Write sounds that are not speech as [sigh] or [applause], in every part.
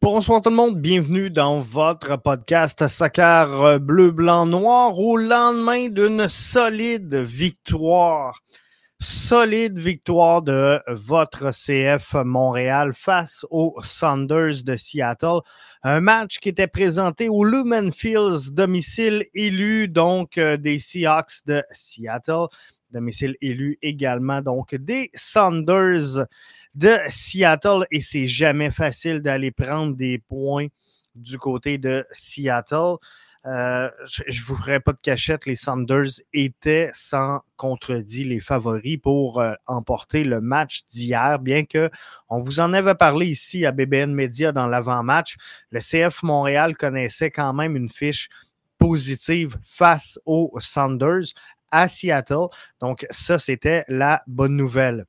Bonsoir tout le monde, bienvenue dans votre podcast Soccer bleu, blanc, noir au lendemain d'une solide victoire. Solide victoire de votre CF Montréal face aux Saunders de Seattle. Un match qui était présenté au Lumen Fields, domicile élu donc euh, des Seahawks de Seattle. Domicile élu également donc des Saunders de Seattle et c'est jamais facile d'aller prendre des points du côté de Seattle. Euh, je ne vous ferai pas de cachette, les Saunders étaient sans contredit les favoris pour euh, emporter le match d'hier, bien que on vous en avait parlé ici à BBN Media dans l'avant-match. Le CF Montréal connaissait quand même une fiche positive face aux Saunders à Seattle. Donc ça, c'était la bonne nouvelle.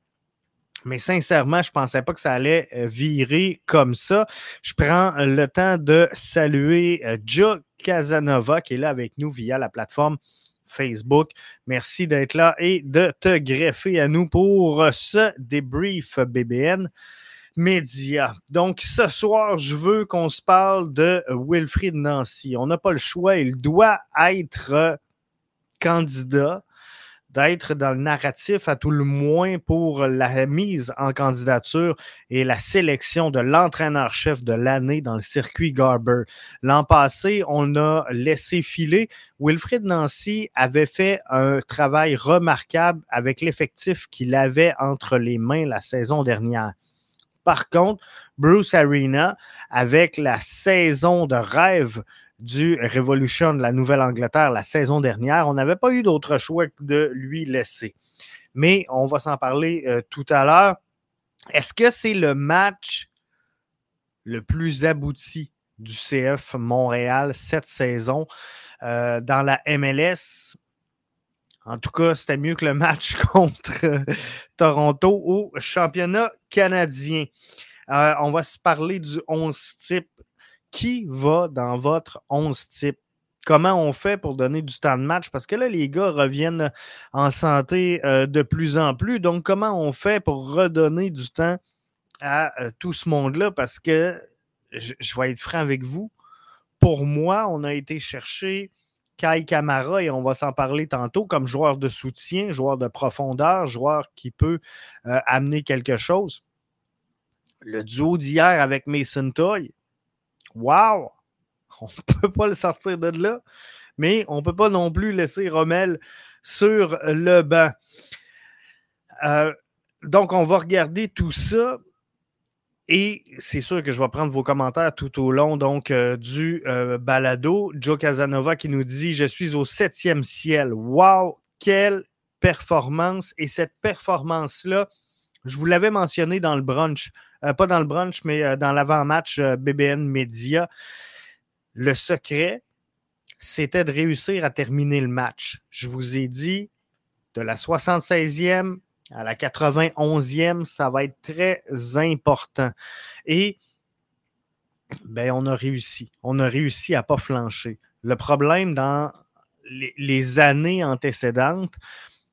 Mais sincèrement, je ne pensais pas que ça allait euh, virer comme ça. Je prends le temps de saluer euh, Joe Casanova qui est là avec nous via la plateforme Facebook. Merci d'être là et de te greffer à nous pour euh, ce débrief BBN Média. Donc, ce soir, je veux qu'on se parle de Wilfried Nancy. On n'a pas le choix. Il doit être candidat d'être dans le narratif à tout le moins pour la mise en candidature et la sélection de l'entraîneur-chef de l'année dans le circuit Garber. L'an passé, on a laissé filer. Wilfred Nancy avait fait un travail remarquable avec l'effectif qu'il avait entre les mains la saison dernière. Par contre, Bruce Arena, avec la saison de rêve du Revolution de la Nouvelle-Angleterre la saison dernière, on n'avait pas eu d'autre choix que de lui laisser. Mais on va s'en parler euh, tout à l'heure. Est-ce que c'est le match le plus abouti du CF Montréal cette saison? Euh, dans la MLS? En tout cas, c'était mieux que le match [laughs] contre euh, Toronto au championnat canadien. on va se parler du 11 type qui va dans votre 11 type? Comment on fait pour donner du temps de match? Parce que là, les gars reviennent en santé euh, de plus en plus. Donc, comment on fait pour redonner du temps à euh, tout ce monde-là? Parce que, je, vais être franc avec vous, pour moi, on a été chercher Kai Kamara et on va s'en parler tantôt comme joueur de soutien, joueur de profondeur, joueur qui peut euh, amener quelque chose. Le duo d'hier avec Mason Toy, Wow! [laughs] On ne peut pas le sortir de là, mais on ne peut pas non plus laisser Rommel sur le banc. Euh, donc, on va regarder tout ça. Et c'est sûr que je vais prendre vos commentaires tout au long donc, euh, du euh, balado. Joe Casanova qui nous dit Je suis au septième ciel. Wow! Quelle performance! Et cette performance-là, je vous l'avais mentionné dans le brunch. Euh, pas dans le brunch, mais euh, dans l'avant-match euh, BBN Media. Le secret, c'était de réussir à terminer le match. Je vous ai dit, de la 76e à la 91e, ça va être très important. Et ben, on a réussi. On a réussi à ne pas flancher. Le problème dans les années antécédentes,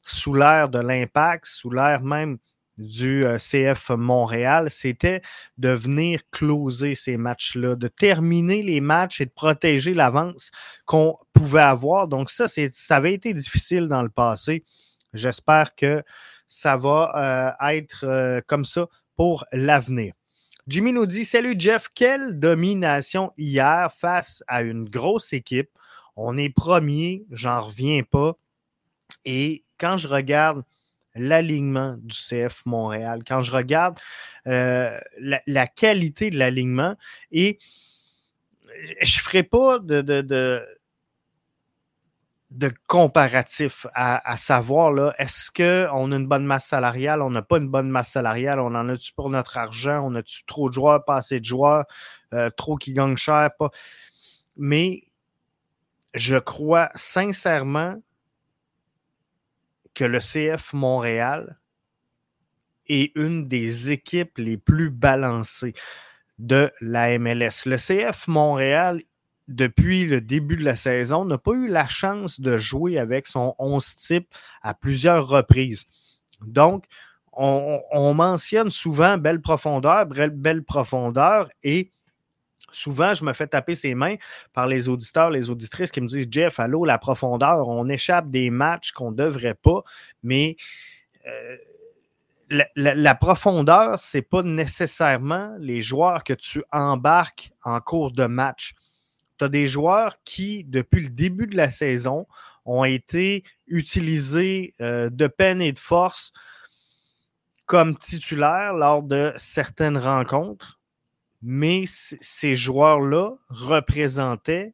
sous l'ère de l'impact, sous l'ère même du euh, CF Montréal, c'était de venir closer ces matchs-là, de terminer les matchs et de protéger l'avance qu'on pouvait avoir. Donc ça, ça avait été difficile dans le passé. J'espère que ça va euh, être euh, comme ça pour l'avenir. Jimmy nous dit Salut Jeff, quelle domination hier face à une grosse équipe. On est premier, j'en reviens pas. Et quand je regarde l'alignement du CF Montréal, quand je regarde euh, la, qualité de l'alignement, et je ne ferai pas de, de, comparatif à, savoir là, est-ce qu'on a une bonne masse salariale, on n'a pas une bonne masse salariale, on en a-tu pour notre argent, on a-tu trop de joueurs, pas assez de joueurs, euh, trop qui gagnent cher, pas. Mais je crois sincèrement que le CF Montréal est une des équipes les plus balancées de la MLS. Le CF Montréal, depuis le début de la saison, n'a pas eu la chance de jouer avec son 11 type à plusieurs reprises. Donc, on, mentionne souvent belle profondeur, belle, profondeur, et souvent, je me fais taper ses mains par les auditeurs, les auditrices qui me disent Jeff, allô, la profondeur, on échappe des matchs qu'on ne devrait pas, mais euh, la, profondeur, ce n'est pas nécessairement les joueurs que tu embarques en cours de match. Tu as des joueurs qui, depuis le début de la saison, ont été utilisés euh, de peine et de force comme titulaire lors de certaines rencontres, mais ces joueurs-là représentaient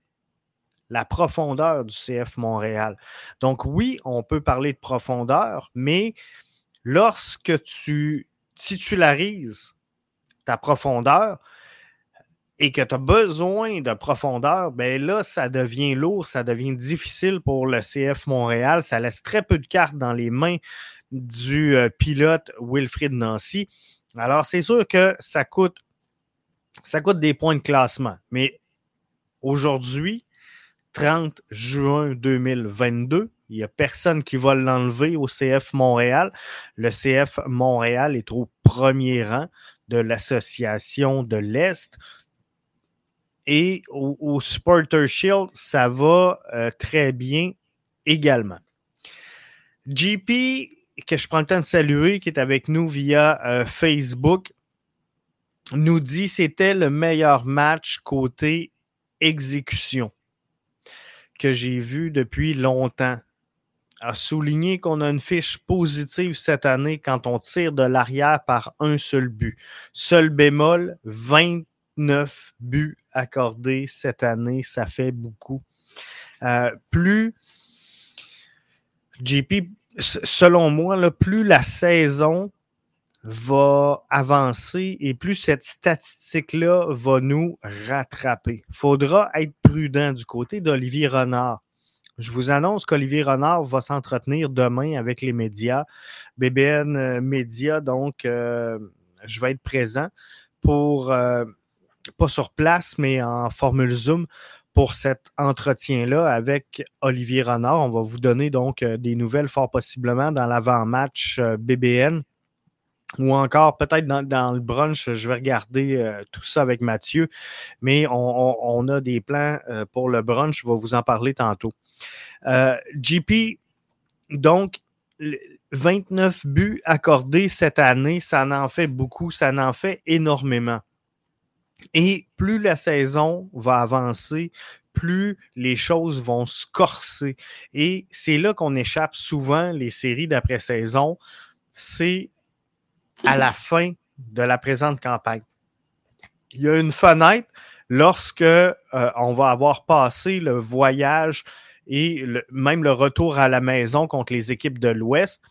la profondeur du CF Montréal. Donc oui, on peut parler de profondeur, mais lorsque tu titularises ta profondeur et que tu as besoin de profondeur, ben là, ça devient lourd, ça devient difficile pour le CF Montréal. Ça laisse très peu de cartes dans les mains du euh, pilote Wilfrid Nancy. Alors, c'est sûr que ça coûte, ça coûte des points de classement. Mais aujourd'hui, 30 juin 2022, il n'y a personne qui va l'enlever au CF Montréal. Le CF Montréal est au premier rang de l'association de l'Est. Et au, Supporter Shield, ça va euh, très bien également. GP que je prends le temps de saluer, qui est avec nous via euh, Facebook, nous dit c'était le meilleur match côté exécution que j'ai vu depuis longtemps. A souligné qu'on a une fiche positive cette année quand on tire de l'arrière par un seul but. Seul bémol, 29 buts accordés cette année, ça fait beaucoup. Euh, plus JP selon moi, plus la saison va avancer et plus cette statistique-là va nous rattraper. Il faudra être prudent du côté d'Olivier Renard. Je vous annonce qu'Olivier Renard va s'entretenir demain avec les médias, BBN euh, Média, donc euh, je vais être présent pour, euh, pas sur place, mais en formule Zoom pour cet entretien-là avec Olivier Renard. On va vous donner donc des nouvelles fort possiblement dans l'avant-match BBN ou encore peut-être dans, le brunch, je vais regarder euh, tout ça avec Mathieu, mais on, a des plans pour le brunch, je vais vous en parler tantôt. GP, donc, 29 buts accordés cette année, ça en fait beaucoup, ça en fait énormément. Et plus la saison va avancer, plus les choses vont se corser. Et c'est là qu'on échappe souvent les séries d'après-saison. C'est à la fin de la présente campagne. Il y a une fenêtre lorsque euh, on va avoir passé le voyage et même le retour à la maison contre les équipes de l'Ouest.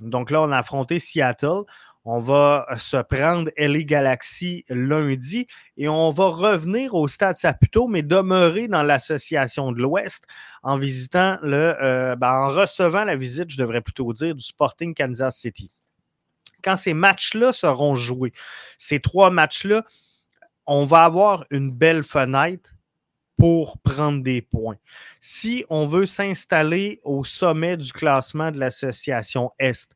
Donc là, on a affronté Seattle. On va se prendre LA Galaxy lundi et on va revenir au Stade Saputo, mais demeurer dans l'association de l'Ouest en visitant le, euh, ben, en recevant la visite, je devrais plutôt dire, du Sporting Kansas City. Quand ces matchs-là seront joués, ces trois matchs-là, on va avoir une belle fenêtre pour prendre des points. Si on veut s'installer au sommet du classement de l'association Est,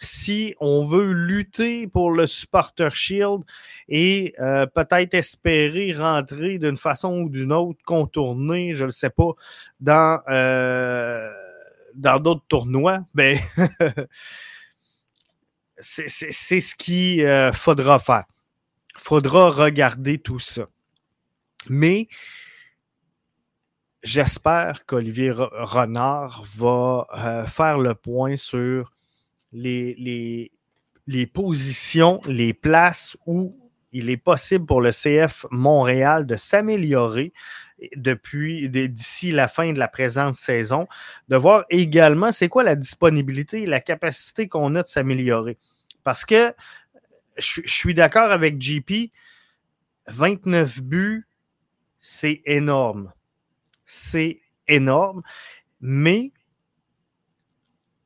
si on veut lutter pour le supporter shield et euh, peut-être espérer rentrer d'une façon ou d'une autre, contourner, je ne sais pas, dans euh, dans d'autres tournois, ben [laughs] c'est ce qu'il euh, faudra faire. Il faudra regarder tout ça. Mais j'espère qu'Olivier Renard va faire le point sur les, positions, les places où il est possible pour le CF Montréal de s'améliorer depuis d'ici la fin de la présente saison, de voir également c'est quoi la disponibilité et la capacité qu'on a de s'améliorer. Parce que je, suis d'accord avec JP, 29 buts, c'est énorme. C'est énorme, mais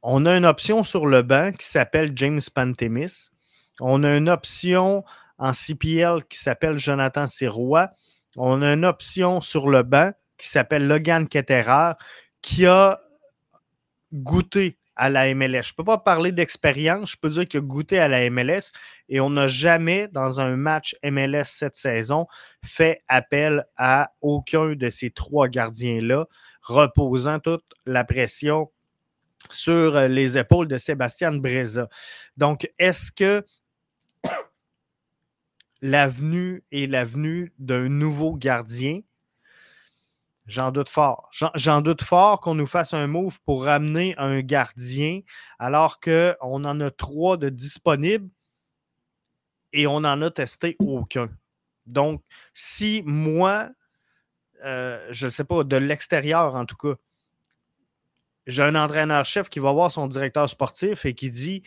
on a une option sur le banc qui s'appelle James Pantemis. On a une option en CPL qui s'appelle Jonathan Sirois. On a une option sur le banc qui s'appelle Logan Ketterer qui a goûté à la MLS. Je ne peux pas parler d'expérience, je peux dire qu'il a goûté à la MLS et on n'a jamais, dans un match MLS cette saison, fait appel à aucun de ces trois gardiens-là, reposant toute la pression sur les épaules de Sébastien Breza. Donc, est-ce que l'avenue est l'avenue d'un nouveau gardien? J'en doute fort. J'en doute fort qu'on nous fasse un move pour ramener un gardien alors qu'on en a trois de disponibles et on n'en a testé aucun. Donc, si moi, euh, je ne sais pas, de l'extérieur en tout cas, j'ai un entraîneur-chef qui va voir son directeur sportif et qui dit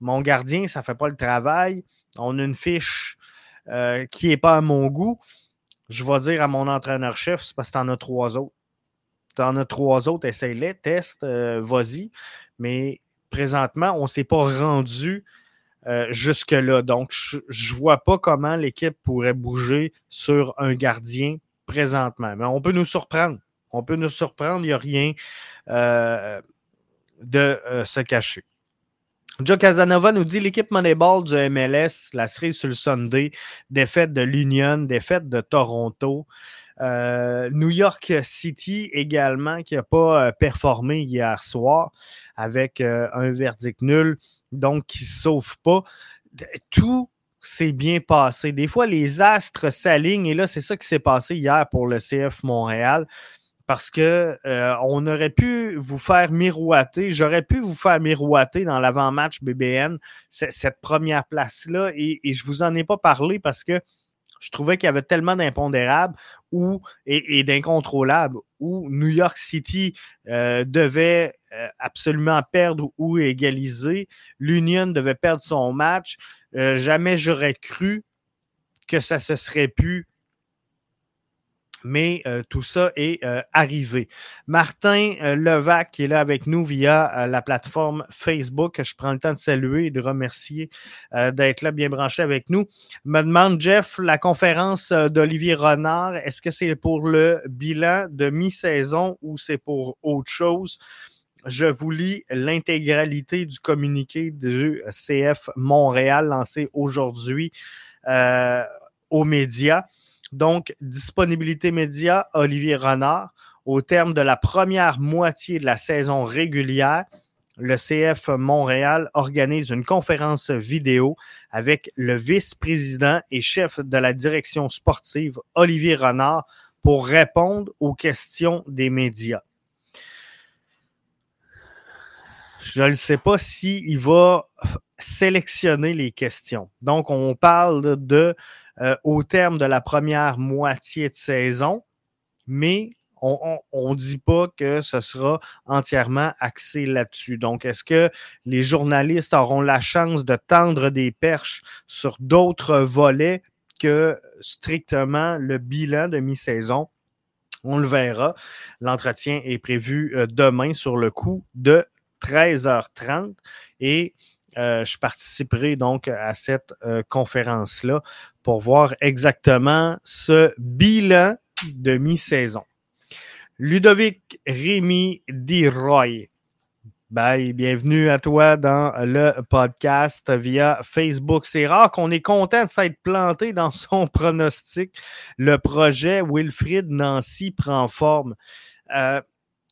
Mon gardien, ça ne fait pas le travail, on a une fiche euh, qui n'est pas à mon goût je vais dire à mon entraîneur-chef, c'est parce que tu en as trois autres. Tu en as trois autres, essaye-les, teste, euh, vas-y. Mais présentement, on ne s'est pas rendu euh, jusque-là. Donc, je ne vois pas comment l'équipe pourrait bouger sur un gardien présentement. Mais on peut nous surprendre. On peut nous surprendre, il n'y a rien de se cacher. Joe Casanova nous dit l'équipe Moneyball du MLS, la série sur le Sunday, défaite de l'Union, défaite de Toronto. Euh, New York City également qui n'a pas euh, performé hier soir avec euh, un verdict nul, donc qui ne sauve pas. Tout s'est bien passé. Des fois, les astres s'alignent et là, c'est ça qui s'est passé hier pour le CF Montréal parce que euh, on aurait pu vous faire miroiter, j'aurais pu vous faire miroiter dans l'avant-match BBN cette première place-là et, je je vous en ai pas parlé parce que je trouvais qu'il y avait tellement d'impondérables ou, et, d'incontrôlables où New York City euh, devait euh, absolument perdre ou égaliser. L'Union devait perdre son match. jamais j'aurais cru que ça se serait pu mais euh, tout ça est euh, arrivé. Martin euh, Levac, qui est là avec nous via la plateforme Facebook, je prends le temps de saluer et de remercier d'être là bien branché avec nous, me demande, Jeff, la conférence d'Olivier Renard, est-ce que c'est pour le bilan de mi-saison ou c'est pour autre chose? Je vous lis l'intégralité du communiqué du CF Montréal lancé aujourd'hui aux médias. Donc, disponibilité média, Olivier Renard. Au terme de la première moitié de la saison régulière, le CF Montréal organise une conférence vidéo avec le vice-président et chef de la direction sportive, Olivier Renard, pour répondre aux questions des médias. Je ne sais pas s'il va sélectionner les questions. Donc, on parle de euh, au terme de la première moitié de saison, mais on ne dit pas que ce sera entièrement axé là-dessus. Donc, est-ce que les journalistes auront la chance de tendre des perches sur d'autres volets que strictement le bilan de mi-saison? On le verra. L'entretien est prévu euh, demain sur le coup de 13h30 et euh, je participerai donc à cette euh, conférence-là pour voir exactement ce bilan de mi-saison. Ludovic Rémy Diroy. Bye, bienvenue à toi dans le podcast via Facebook. C'est rare qu'on est content de s'être planté dans [laughs] son pronostic. Le projet Wilfrid Nancy prend forme. Euh,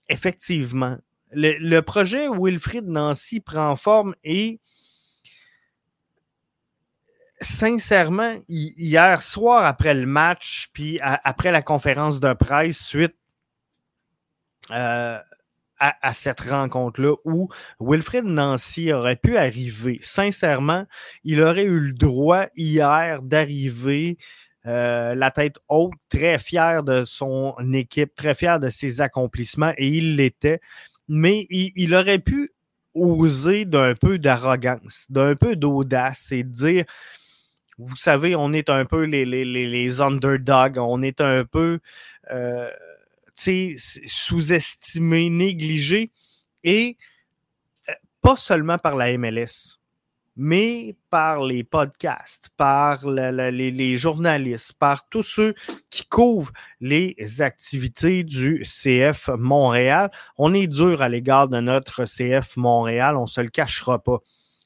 effectivement, le, projet Wilfrid Nancy prend forme et sincèrement, hier soir après le match, puis après la conférence de presse suite euh, à, cette rencontre-là, où Wilfred Nancy aurait pu arriver, sincèrement, il aurait eu le droit hier d'arriver euh, la tête haute, très fier de son équipe, très fier de ses accomplissements, et il l'était. Mais il aurait pu oser d'un peu d'arrogance, d'un peu d'audace et dire vous savez, on est un peu les, les, underdogs, on est un peu euh, sous-estimé, négligé, et euh, pas seulement par la MLS, mais par les podcasts, par les, journalistes, par tous ceux qui couvrent les activités du CF Montréal. On est dur à l'égard de notre CF Montréal, on ne se le cachera pas.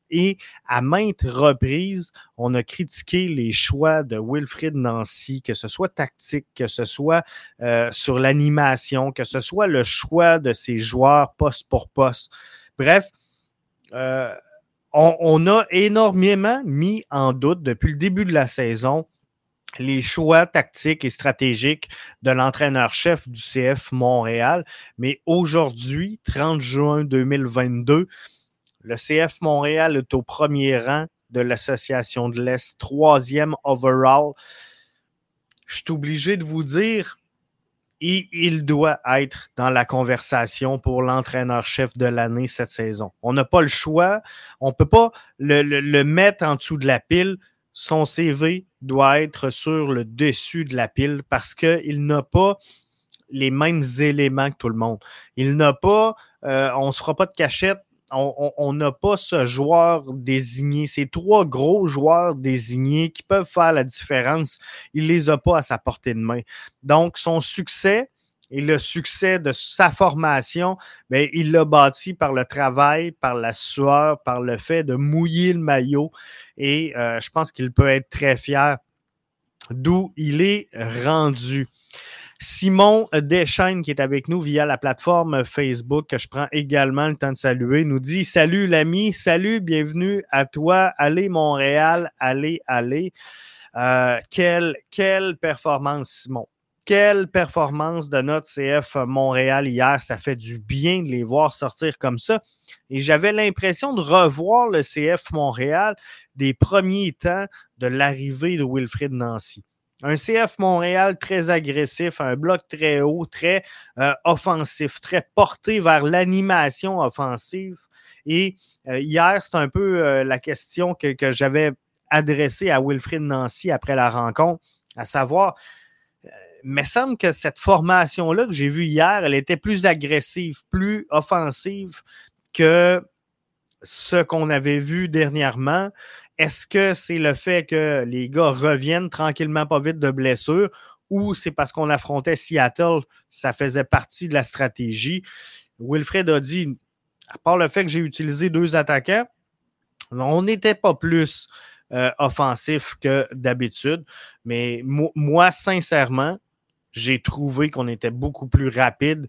Et à maintes reprises, on a critiqué les choix de Wilfrid Nancy, que ce soit tactique, que ce soit euh, sur l'animation, que ce soit le choix de ses joueurs poste pour poste. Bref, euh, on, a énormément mis en doute depuis le début de la saison les choix tactiques et stratégiques de l'entraîneur-chef du CF Montréal. Mais aujourd'hui, 30 juin 2022, le CF Montréal est au premier rang de l'Association de l'Est, troisième overall. Je suis obligé de vous dire, il, doit être dans la conversation pour l'entraîneur-chef de l'année cette saison. On n'a pas le choix. On ne peut pas le, mettre en dessous de la pile. Son CV doit être sur le dessus de la pile parce qu'il n'a pas les mêmes éléments que tout le monde. Il n'a pas, euh, on ne se fera pas de cachette, on n'a pas ce joueur désigné. Ces trois gros joueurs désignés qui peuvent faire la différence, il ne les a pas à sa portée de main. Donc, son succès et le succès de sa formation, bien, il l'a bâti par le travail, par la sueur, par le fait de mouiller le maillot. Et euh, je pense qu'il peut être très fier d'où il est rendu. Simon Deschaines, qui est avec nous via la plateforme Facebook, que je prends également le temps de saluer, nous dit Salut l'ami, salut, bienvenue à toi. Allez Montréal, allez, allez. Euh, quelle, quelle performance, Simon. Quelle performance de notre CF Montréal hier. Ça fait du bien de les voir sortir comme ça. Et j'avais l'impression de revoir le CF Montréal des premiers temps de l'arrivée de Wilfrid Nancy. Un CF Montréal très agressif, un bloc très haut, très euh, offensif, très porté vers l'animation offensive. Et euh, hier, c'est un peu euh, la question que, que j'avais adressée à Wilfrid Nancy après la rencontre, à savoir, me semble que cette formation-là que j'ai vue hier, elle était plus agressive, plus offensive que ce qu'on avait vu dernièrement. Est-ce que c'est le fait que les gars reviennent tranquillement pas vite de blessure ou c'est parce qu'on affrontait Seattle, ça faisait partie de la stratégie? Wilfred a dit, à part le fait que j'ai utilisé deux attaquants, on n'était pas plus euh, offensif que d'habitude. Mais moi, sincèrement, j'ai trouvé qu'on était beaucoup plus rapide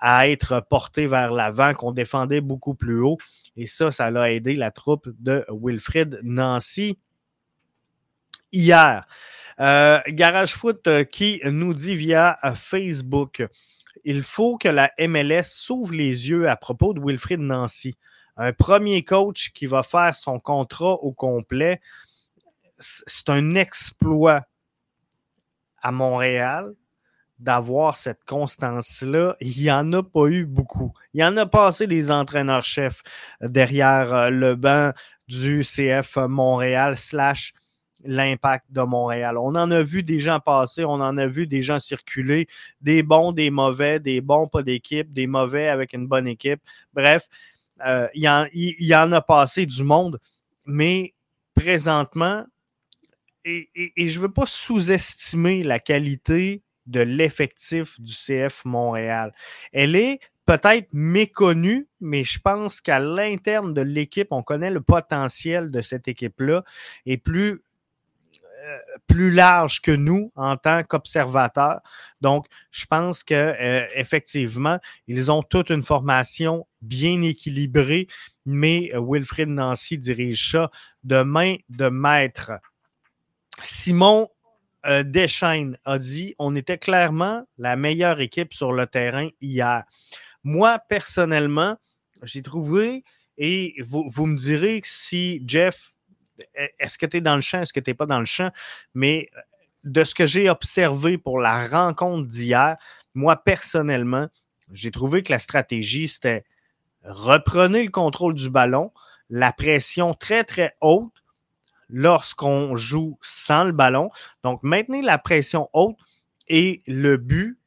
à être porté vers l'avant, qu'on défendait beaucoup plus haut. Et ça, ça l'a aidé la troupe de Wilfred Nancy hier. Euh, Garage Foot euh, qui nous dit via Facebook il faut que la MLS s'ouvre les yeux à propos de Wilfred Nancy. Un premier coach qui va faire son contrat au complet, c'est un exploit à Montréal, d'avoir cette constance-là, il n'y en a pas eu beaucoup. Il y en a passé des entraîneurs-chefs derrière euh, le banc du CF Montréal slash l'impact de Montréal. On en a vu des gens passer, on en a vu des gens circuler, des bons, des mauvais, des bons pas d'équipe, des mauvais avec une bonne équipe. Bref, euh, il, y en, a passé du monde, mais présentement, et je ne veux pas sous-estimer la qualité de l'effectif du CF Montréal. Elle est peut-être méconnue, mais je pense qu'à l'interne de l'équipe, on connaît le potentiel de cette équipe-là et plus euh, plus large que nous en tant qu'observateurs. Donc, je pense que euh, effectivement, ils ont toute une formation bien équilibrée, mais euh, Wilfrid Nancy dirige ça de main de maître. Simon euh, a dit on était clairement la meilleure équipe sur le terrain hier. Moi, personnellement, j'ai trouvé, et vous, vous, me direz si Jeff, est-ce que tu es dans le champ, est-ce que tu n'es pas dans le champ, mais de ce que j'ai observé pour la rencontre d'hier, moi, personnellement, j'ai trouvé que la stratégie, c'était reprenez le contrôle du ballon, la pression très, très haute, lorsqu'on joue sans le ballon. Donc, maintenez la pression haute et le but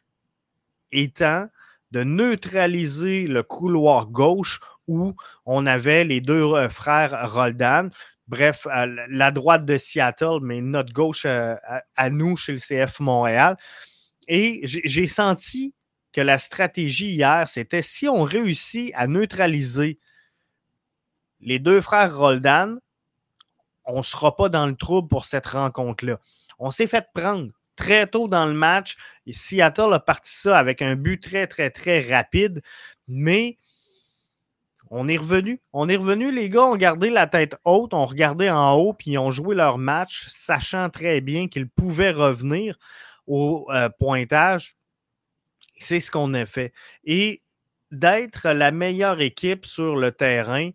étant de neutraliser le couloir gauche où on avait les deux frères Roldan. Bref, la droite de Seattle, mais notre gauche à nous chez le CF Montréal. Et j'ai senti que la stratégie hier, c'était si on réussit à neutraliser les deux frères Roldan, on ne sera pas dans le trouble pour cette rencontre-là. On s'est fait prendre très tôt dans le match. Seattle a parti ça avec un but très, très, très rapide, mais on est revenu. On est revenu, les gars ont gardé la tête haute, ont regardé en haut, puis ont joué leur match, sachant très bien qu'ils pouvaient revenir au euh, pointage. C'est ce qu'on a fait. Et d'être la meilleure équipe sur le terrain,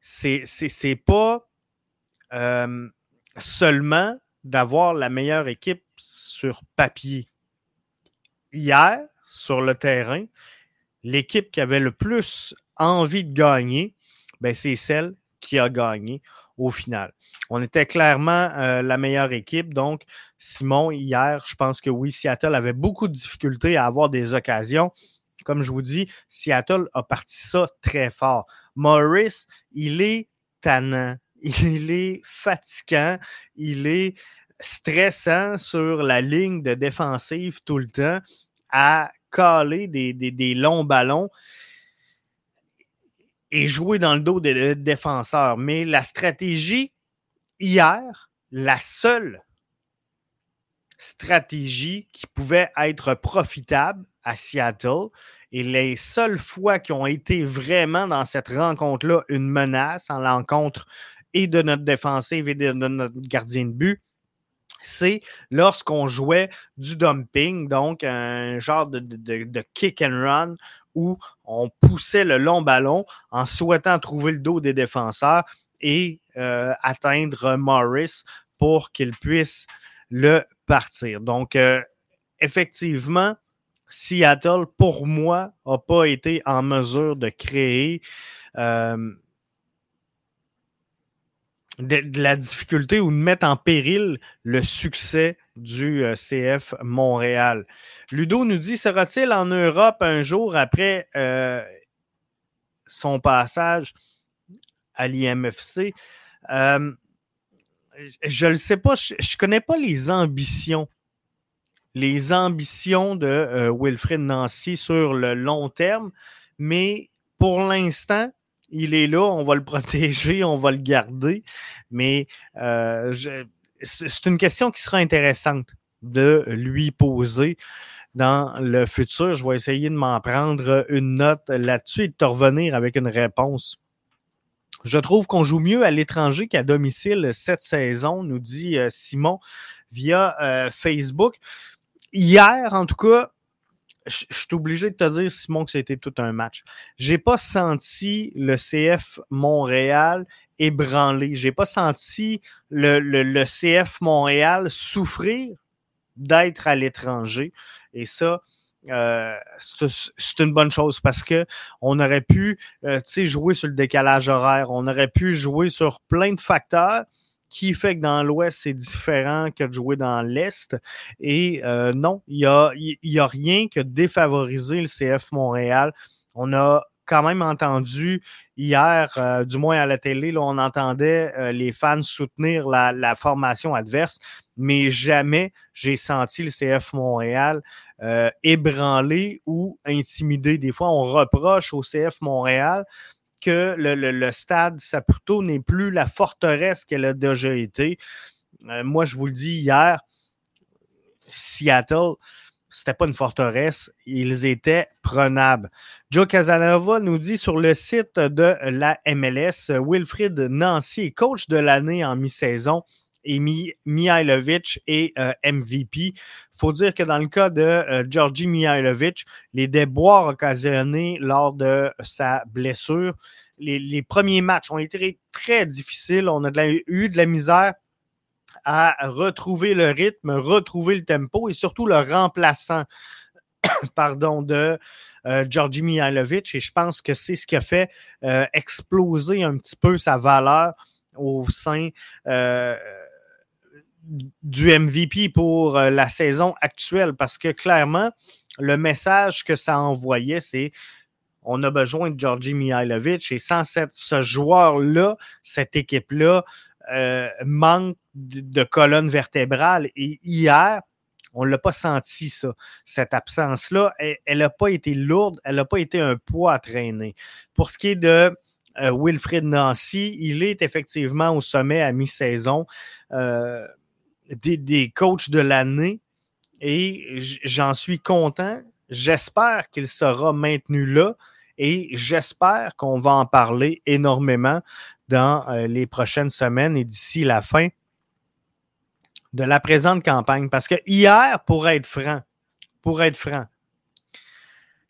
c'est pas euh, seulement d'avoir la meilleure équipe sur papier. Hier, sur le terrain, l'équipe qui avait le plus envie de gagner, ben, c'est celle qui a gagné au final. On était clairement euh, la meilleure équipe. Donc, Simon, hier, je pense que oui, Seattle avait beaucoup de difficultés à avoir des occasions. Comme je vous dis, Seattle a parti ça très fort. Morris, il est tannant, il est fatigant, il est stressant sur la ligne de défensive tout le temps à caler des, des longs ballons et jouer dans le dos des défenseurs. Mais la stratégie, hier, la seule stratégie qui pouvait être profitable à Seattle et les seules fois qui ont été vraiment dans cette rencontre-là une menace en l'encontre et de notre défensive et de notre gardien de but, c'est lorsqu'on jouait du dumping, donc un genre de, kick and run où on poussait le long ballon en souhaitant trouver le dos des défenseurs et euh, atteindre Morris pour qu'il puisse le partir. Donc, euh, effectivement, Seattle, pour moi, n'a pas été en mesure de créer euh, de, la difficulté ou de mettre en péril le succès du euh, CF Montréal. Ludo nous dit sera-t-il en Europe un jour après euh, son passage à l'IMFC euh, Je ne le sais pas, je ne connais pas les ambitions. Les ambitions de Wilfred Nancy sur le long terme, mais pour l'instant, il est là, on va le protéger, [laughs] on va le garder. Mais euh, c'est une question qui sera intéressante de lui poser dans le futur. Je vais essayer de m'en prendre une note là-dessus et de te revenir avec une réponse. Je trouve qu'on joue mieux à l'étranger qu'à domicile cette saison, nous dit euh, Simon via euh, Facebook. Hier, en tout cas, je, suis obligé de te dire, Simon, que c'était tout un match. J'ai pas senti le CF Montréal ébranlé. J'ai pas senti le, le, CF Montréal souffrir d'être à l'étranger. Et ça, euh, c'est une bonne chose parce que on aurait pu euh, jouer sur le décalage horaire, on aurait pu jouer sur plein de facteurs qui fait que dans l'Ouest, c'est différent que de jouer dans l'Est. Et euh, non, il n'y a, y a rien que défavoriser le CF Montréal. On a quand même entendu hier, euh, du moins à la télé, on entendait euh, les fans soutenir la, la, formation adverse, mais jamais j'ai senti le CF Montréal ébranlé ou intimidé. Des fois, on reproche au CF Montréal que le, stade Saputo n'est plus la forteresse qu'elle a déjà été. Euh, moi, je vous le dis hier, Seattle, c'était pas une forteresse, ils étaient prenables. Joe Casanova nous dit sur le site de la MLS, Wilfried Nancy coach de l'année en mi-saison et Mihailovic et euh, MVP. Il faut dire que dans le cas de euh, Georgi Mihailovic, les déboires occasionnés lors de sa blessure, les, premiers matchs ont été très difficiles. On a eu de la misère à retrouver le rythme, retrouver le tempo et surtout le remplaçant [coughs] pardon, de euh, Georgi Mihailovic. Et je pense que c'est ce qui a fait exploser un petit peu sa valeur au sein du MVP pour euh, la saison actuelle parce que clairement, le message que ça envoyait, c'est on a besoin de Georgi Mihailovic et sans cette, ce joueur-là, cette équipe-là euh, manque de, colonne vertébrale. Et hier, on ne l'a pas senti, ça. Cette absence-là, elle n'a pas été lourde, elle n'a pas été un poids à traîner. Pour ce qui est de euh, Wilfred Nancy, il est effectivement au sommet à mi-saison euh, des, des coachs de l'année et j'en suis content. J'espère qu'il sera maintenu là et j'espère qu'on va en parler énormément dans euh, les prochaines semaines et d'ici la fin de la présente campagne. Parce que hier, pour être franc, pour être franc,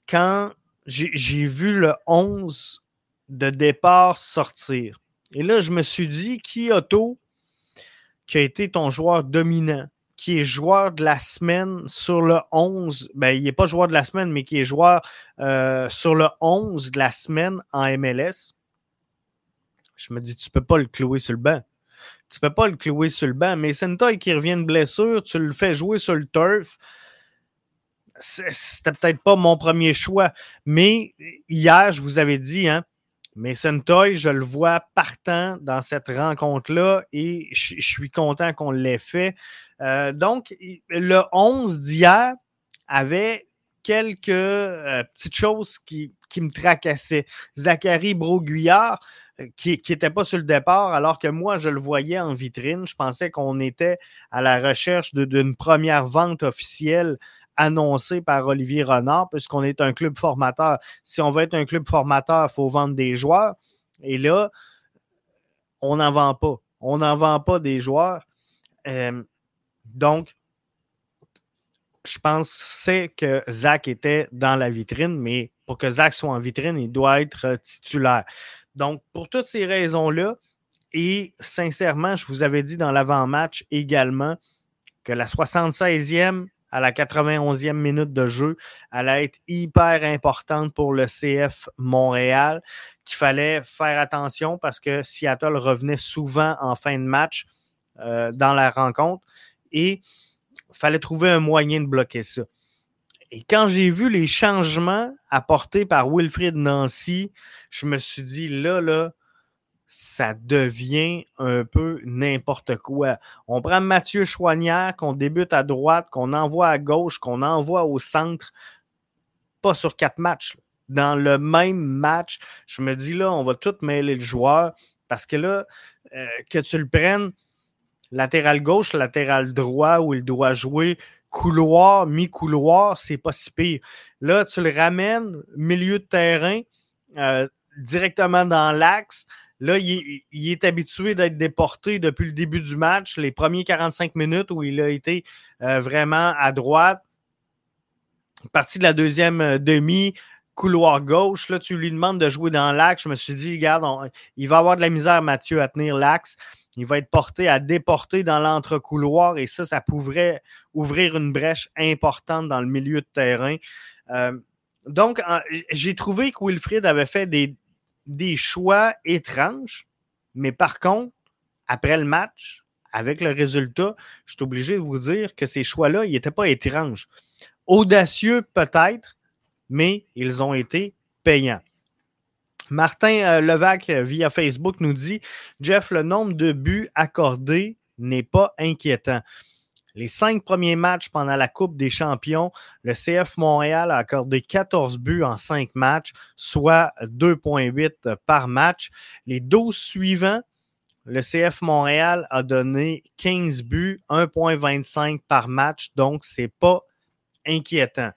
quand j'ai vu le 11 de départ sortir, et là, je me suis dit, qui Otto, qui a été ton joueur dominant, qui est joueur de la semaine sur le 11, ben, il n'est pas joueur de la semaine, mais qui est joueur euh, sur le 11 de la semaine en MLS, je me dis, tu peux pas le clouer sur le banc. Tu peux pas le clouer sur le banc. Mais Sentai qui revient de blessure, tu le fais jouer sur le turf. C'était peut-être pas mon premier choix. Mais hier, je vous avais dit, hein, mais Sentoy, je le vois partant dans cette rencontre-là et je, suis content qu'on l'ait fait. Euh, donc, le 11 d'hier avait quelques euh, petites choses qui, qui, me tracassaient. Zachary Broguillard, euh, qui n'était pas sur le départ, alors que moi, je le voyais en vitrine. Je pensais qu'on était à la recherche d'une première vente officielle annoncé par Olivier Renard, puisqu'on est un club formateur. Si on veut être un club formateur, il faut vendre des joueurs. Et là, on n'en vend pas. On n'en vend pas des joueurs. Euh, donc, je pensais que Zach était dans la vitrine, mais pour que Zach soit en vitrine, il doit être titulaire. Donc, pour toutes ces raisons-là, et sincèrement, je vous avais dit dans l'avant-match également que la 76e à la 91e minute de jeu allait être hyper importante pour le CF Montréal, qu'il fallait faire attention parce que Seattle revenait souvent en fin de match euh, dans la rencontre et il fallait trouver un moyen de bloquer ça. Et quand j'ai vu les changements apportés par Wilfried Nancy, je me suis dit là, là, ça devient un peu n'importe quoi. On prend Mathieu Chouanière, qu'on débute à droite, qu'on envoie à gauche, qu'on envoie au centre, pas sur quatre matchs. Dans le même match, je me dis là, on va tout mêler le joueur parce que là, euh, que tu le prennes latéral gauche, latéral droit, où il doit jouer couloir, mi-couloir, c'est pas si pire. Là, tu le ramènes milieu de terrain, euh, directement dans l'axe Là, il, est habitué d'être déporté depuis le début du match, les premiers 45 minutes où il a été euh, vraiment à droite. Partie de la deuxième euh, demi, couloir gauche. Là, tu lui demandes de jouer dans l'axe. Je me suis dit, regarde, il va avoir de la misère, Mathieu, à tenir l'axe. Il va être porté à déporter dans l'entre-couloir et ça, ça pourrait ouvrir une brèche importante dans le milieu de terrain. Euh, donc, j'ai trouvé que Wilfried avait fait des, des choix étranges, mais par contre, après le match, avec le résultat, je suis obligé de vous dire que ces choix-là, ils n'étaient pas étranges. Audacieux peut-être, mais ils ont été payants. Martin euh, Levac euh, via Facebook nous dit Jeff, le nombre de buts accordés n'est pas inquiétant. Les cinq premiers matchs pendant la Coupe des champions, le CF Montréal a accordé 14 buts en cinq matchs, soit 2,8 par match. Les 12 suivants, le CF Montréal a donné 15 buts, 1,25 par match, donc c'est pas inquiétant.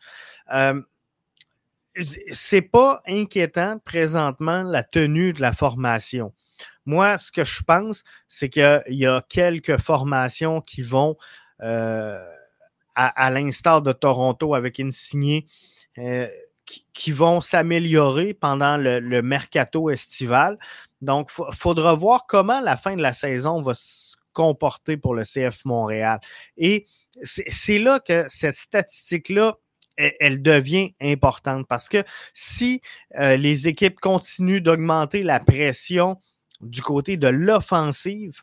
Euh, c'est pas inquiétant présentement la tenue de la formation. Moi, ce que je pense, c'est qu'il y a quelques formations qui vont euh, à, l'instar de Toronto avec une signée euh, qui, vont s'améliorer pendant le, mercato estival. Donc, il faudra voir comment la fin de la saison va se comporter pour le CF Montréal. Et c'est là que cette statistique-là elle, devient importante parce que si euh, les équipes continuent d'augmenter la pression du côté de l'offensive,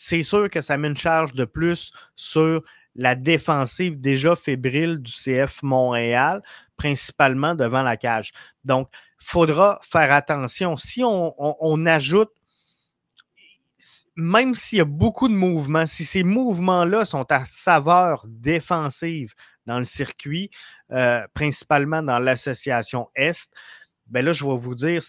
c'est sûr que ça met une charge de plus sur la défensive déjà fébrile du CF Montréal, principalement devant la cage. Donc, il faudra faire attention. Si on, ajoute, même s'il y a beaucoup de mouvements, si ces mouvements-là sont à saveur défensive dans le circuit, euh, principalement dans l'association Est, ben là, je vais vous dire,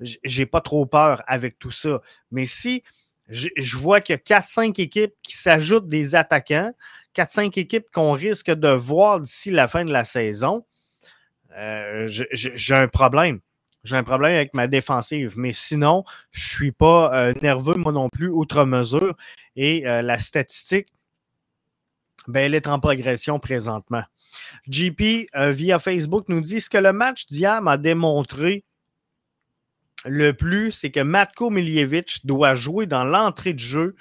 j'ai pas trop peur avec tout ça. Mais si je, vois qu'il y a 4-5 équipes qui s'ajoutent des attaquants, 4-5 équipes qu'on risque de voir d'ici la fin de la saison, euh, j'ai un problème. J'ai un problème avec ma défensive. Mais sinon, je ne suis pas euh, nerveux, moi non plus, outre mesure. Et euh, la statistique, ben, elle est en progression présentement. JP, via Facebook, nous dit ce que le match d'hier m'a démontré le plus, c'est que Matko Miljevic doit jouer dans l'entrée de jeu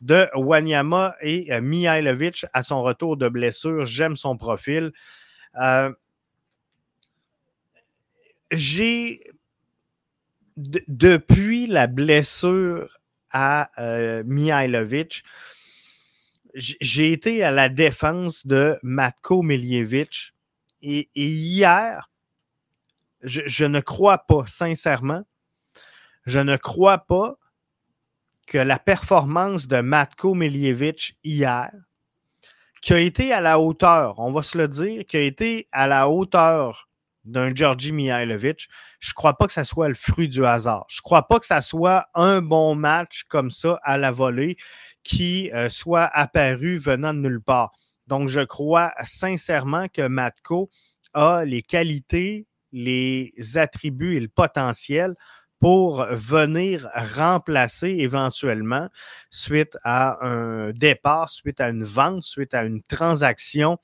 de Wanyama et euh, Mihailovic à son retour de blessure. J'aime son profil. Euh, j'ai, depuis la blessure à euh, Mihailovic, j'ai été à la défense de Matko Miljevic. Et, hier, je, ne crois pas, sincèrement, je ne crois pas que la performance de Matko Miljevic hier, qui a été à la hauteur, on va se le dire, qui a été à la hauteur d'un Georgi Mihailovic, je ne crois pas que ça soit le fruit du hasard. Je ne crois pas que ça soit un bon match comme ça à la volée qui euh, soit apparu venant de nulle part. Donc, je crois sincèrement que Matko a les qualités, les attributs et le potentiel pour venir remplacer éventuellement, suite à un départ, suite à une vente, suite à une transaction,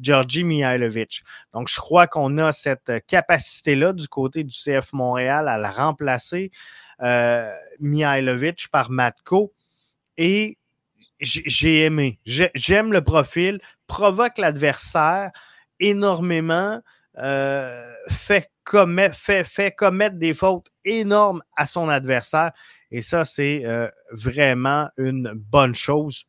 Georgi Mihailovic. Donc, je crois qu'on a cette capacité-là du côté du CF Montréal à la remplacer, euh, Mihailovic par Matko. Et j'ai aimé. J'aime le profil, provoque l'adversaire énormément, euh, fait fait, commettre des fautes énormes à son adversaire. Et ça, c'est euh, vraiment une bonne chose.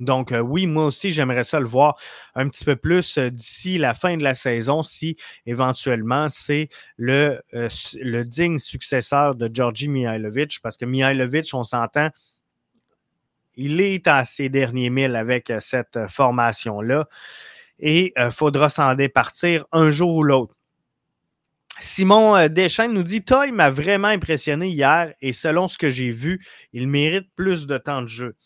Donc, euh, oui, moi aussi, j'aimerais ça le voir un petit peu plus euh, d'ici la fin de la saison, si éventuellement c'est le, le digne successeur de Georgi Mihailovic, parce que Mihailovic, on s'entend, il est à ses derniers milles avec cette formation-là et il faudra s'en départir un jour ou l'autre. Simon euh, Deschênes nous dit Toy m'a vraiment impressionné hier et selon ce que j'ai vu, il mérite plus de temps de jeu.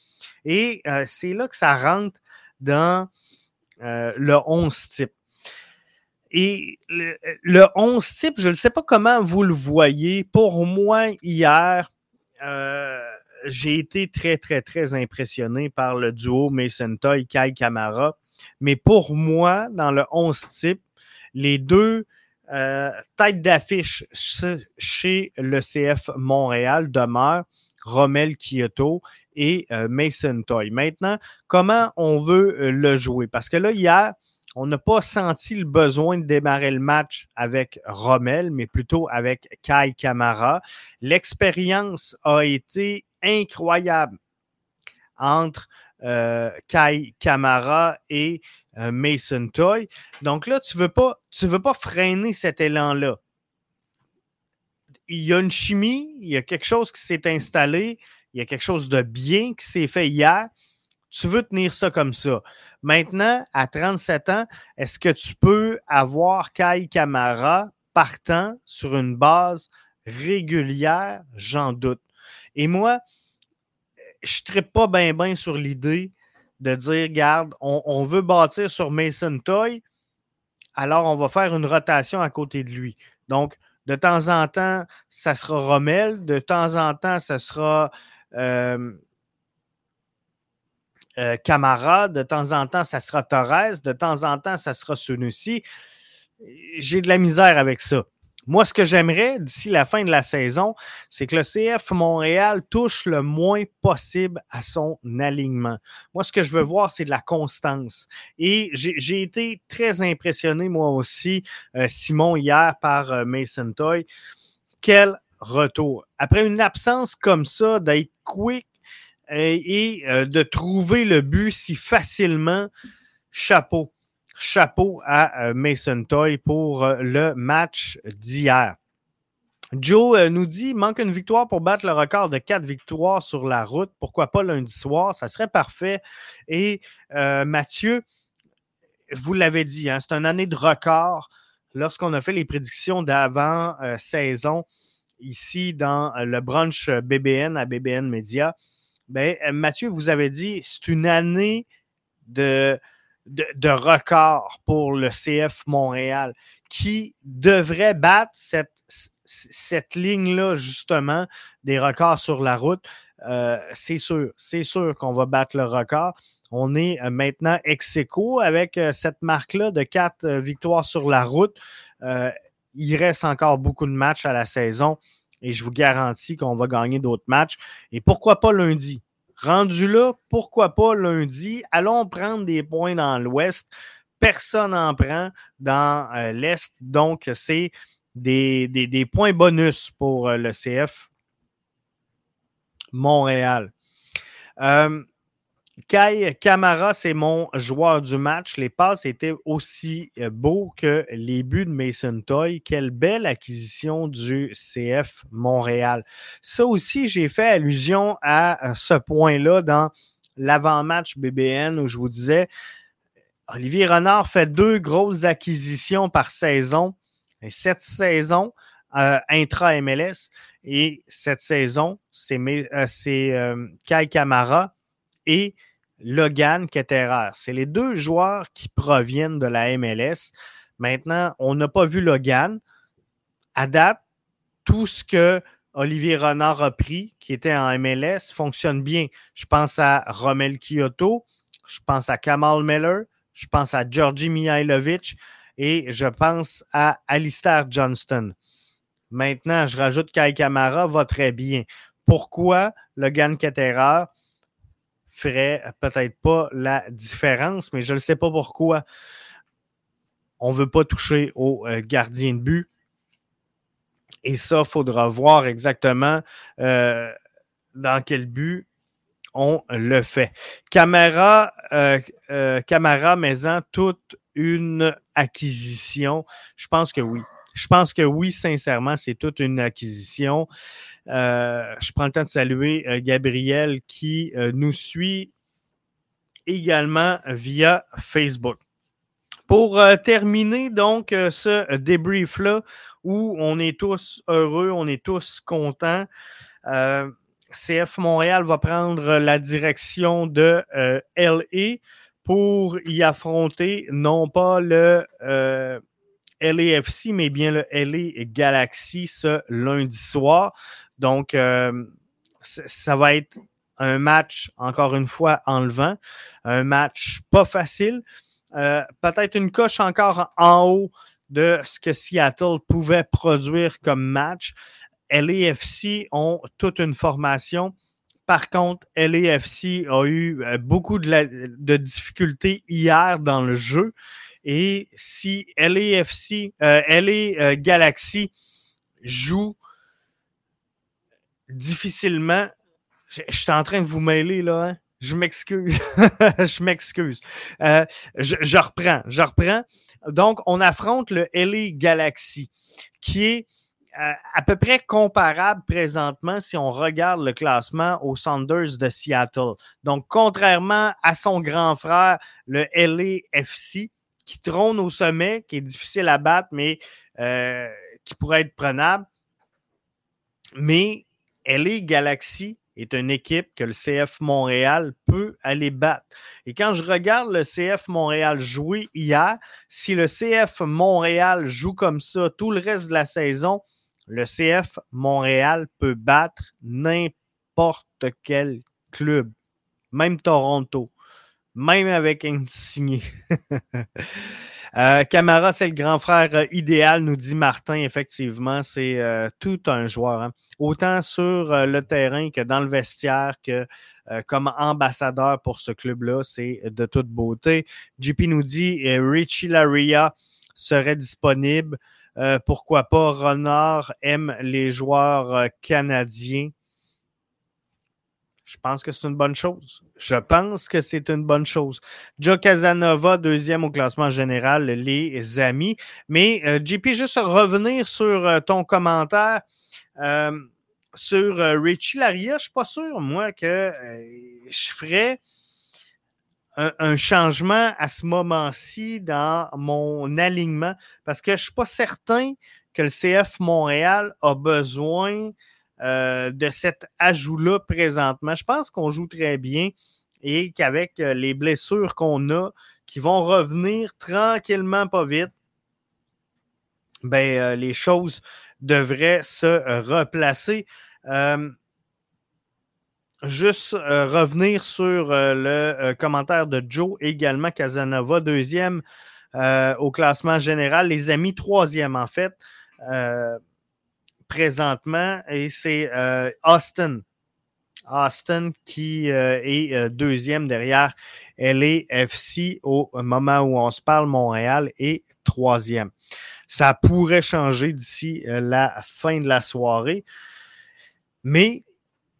Et euh, c'est là que ça rentre dans euh, le 11 type. Et le, 11 type, je ne sais pas comment vous le voyez. Pour moi, hier, j'ai été très, très, très impressionné par le duo Mason Toy, Kai Kamara. Mais pour moi, dans le 11 type, les deux euh, tête d'affiche chez le CF Montréal demeure Rommel Kyoto et euh, Mason Toy. Maintenant, comment on veut euh, le jouer? Parce que là, hier, on n'a pas senti le besoin de démarrer le match avec Rommel, mais plutôt avec Kai Kamara. L'expérience a été incroyable entre Kai Kamara et euh, Mason Toy. Donc là, tu ne veux, pas, freiner cet élan-là. Il y a une chimie, il y a quelque chose qui s'est installé, il y a quelque chose de bien qui s'est fait hier. Tu veux tenir ça comme ça. Maintenant, à 37 ans, est-ce que tu peux avoir Kai Kamara partant sur une base régulière? J'en doute. Et moi, je ne pas bien bien sur l'idée de dire, garde, on, veut bâtir sur Mason Toy, alors on va faire une rotation à côté de lui. Donc, de temps en temps, ça sera Rommel, de temps en temps, ça sera euh, euh, Camara, de temps en temps, ça sera Torres, de temps en temps, ça sera Sunusi. J'ai de la misère avec ça. Moi, ce que j'aimerais d'ici la fin de la saison, c'est que le CF Montréal touche le moins possible à son alignement. Moi, ce que je veux voir, c'est de la constance. Et j'ai été très impressionné, moi aussi, euh, Simon, hier, par euh, Mason Toy. Quel retour. Après une absence comme ça, d'être quick, et, de trouver le but si facilement. Chapeau. Chapeau à Mason Toy pour le match d'hier. Joe nous dit manque une victoire pour battre le record de quatre victoires sur la route. Pourquoi pas lundi soir? Ça serait parfait. Et Mathieu, vous l'avez dit, hein, c'est une année de record. Lorsqu'on a fait les prédictions d'avant-saison ici dans le brunch BBN à BBN Media, ben, Mathieu, vous avez dit c'est une année de, de, record pour le CF Montréal qui devrait battre cette, ligne-là, justement, des records sur la route? Euh, c'est sûr, c'est sûr qu'on va battre le record. On est euh, maintenant ex avec euh, cette marque-là de quatre victoires sur la route. il reste encore beaucoup de matchs à la saison et je vous garantis qu'on va gagner d'autres matchs. Et pourquoi pas lundi? Rendu là, pourquoi pas lundi? Allons prendre des points dans l'Ouest. Personne n'en prend dans l'Est. Donc, c'est des, des, points bonus pour le CF Montréal. Kai Camara, c'est mon joueur du match. Les passes étaient aussi euh, beaux que les buts de Mason Toy. Quelle belle acquisition du CF Montréal. Ça aussi, j'ai fait allusion à ce point-là dans l'avant-match BBN où je vous disais Olivier Renard fait deux grosses acquisitions par saison. Et cette saison, euh, intra-MLS, et cette saison, c'est euh, Kai Camara et Logan Ketterer. C'est les deux joueurs qui proviennent de la MLS. Maintenant, on n'a pas vu Logan. À date, tout ce que Olivier Renard a pris, qui était en MLS, fonctionne bien. Je pense à Romel Kyoto, je pense à Kamal Miller, je pense à Georgi Mihailovic et je pense à Alistair Johnston. Maintenant, je rajoute Kai Kamara va très bien. Pourquoi Logan Ketterer? Ferait peut-être pas la différence, mais je ne sais pas pourquoi on ne veut pas toucher au euh, gardien de but. Et ça, il faudra voir exactement euh, dans quel but on le fait. Caméra, euh, Camara maison, toute une acquisition. Je pense que oui. Je pense que oui, sincèrement, c'est toute une acquisition. Euh, je prends le temps de saluer euh, Gabriel qui euh, nous suit également via Facebook. Pour terminer donc ce débrief-là où on est tous heureux, on est tous contents, CF Montréal va prendre la direction de LA pour y affronter non pas le LAFC, mais bien le LA Galaxy ce lundi soir. Donc, euh, ça va être un match, encore une fois, enlevant. Un match pas facile. Euh, peut-être une coche encore en haut de ce que Seattle pouvait produire comme match. LAFC ont toute une formation. Par contre, LAFC a eu euh, beaucoup de, difficultés hier dans le jeu. Et si LAFC, LA Galaxy joue difficilement. Je, suis en train de vous mêler là. Hein? Je m'excuse. [laughs] je m'excuse. Euh, je, reprends. Je reprends. Donc, on affronte le LA Galaxy, qui est euh, à peu près comparable présentement si on regarde le classement aux Saunders de Seattle. Donc, contrairement à son grand frère, le LAFC, qui trône au sommet, qui est difficile à battre, mais euh, qui pourrait être prenable. Mais LA Galaxy est une équipe que le CF Montréal peut aller battre. Et quand je regarde le CF Montréal jouer hier, si le CF Montréal joue comme ça tout le reste de la saison, le CF Montréal peut battre n'importe quel club, même Toronto, même avec un signé. [laughs] Euh, Camara, c'est le grand frère euh, idéal, nous dit Martin. Effectivement, c'est euh, tout un joueur. Hein. Autant sur le terrain que dans le vestiaire, que comme ambassadeur pour ce club-là, c'est de toute beauté. JP nous dit Richie Laria serait disponible. pourquoi pas? Renard aime les joueurs canadiens. Je pense que c'est une bonne chose. Je pense que c'est une bonne chose. Joe Casanova, deuxième au classement général, les amis. Mais euh, JP, juste revenir sur euh, ton commentaire euh, sur Richie Laria. Je ne suis pas sûr, moi, que je ferais un, changement à ce moment-ci dans mon alignement parce que je ne suis pas certain que le CF Montréal a besoin euh, de cet ajout-là présentement. Je pense qu'on joue très bien et qu'avec euh, les blessures qu'on a, qui vont revenir tranquillement, pas vite, ben, euh, les choses devraient se replacer. juste revenir sur le commentaire de Joe également, Casanova, deuxième au classement général, les amis, troisième en fait présentement et c'est euh, Austin. Austin qui euh, est euh, deuxième derrière LAFC au moment où on se parle. Montréal est troisième. Ça pourrait changer d'ici la fin de la soirée. Mais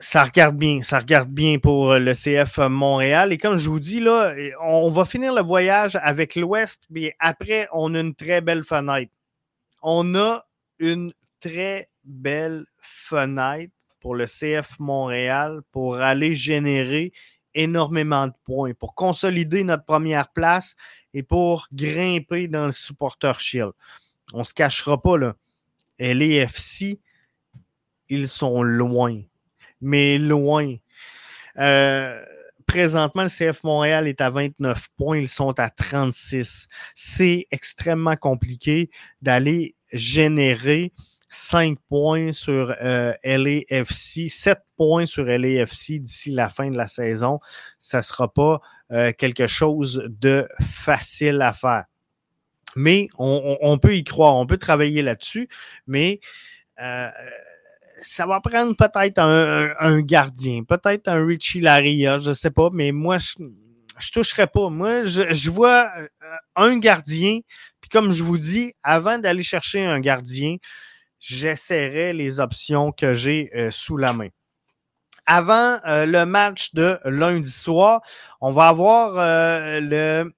ça regarde bien, ça regarde bien pour le CF Montréal. Et comme je vous dis, là, on va finir le voyage avec l'Ouest, mais après, on a une très belle fenêtre. On a une très belle fenêtre pour le CF Montréal pour aller générer énormément de points, pour consolider notre première place et pour grimper dans le supporter shield. On ne se cachera pas, là. LAFC, ils sont loin, mais loin. Euh, présentement, le CF Montréal est à 29 points, ils sont à 36. C'est extrêmement compliqué d'aller générer 5 points sur euh, LAFC, 7 points sur LAFC d'ici la fin de la saison. Ça ne sera pas euh, quelque chose de facile à faire. Mais on, peut y croire, on peut travailler là-dessus, mais euh, ça va prendre peut-être un, gardien, peut-être un Richie Laria, je ne sais pas, mais moi, je ne toucherai pas. Moi, je, je vois un gardien, puis comme je vous dis, avant d'aller chercher un gardien, j'essaierai les options que j'ai euh, sous la main. Avant euh, le match de lundi soir, on va avoir euh, le,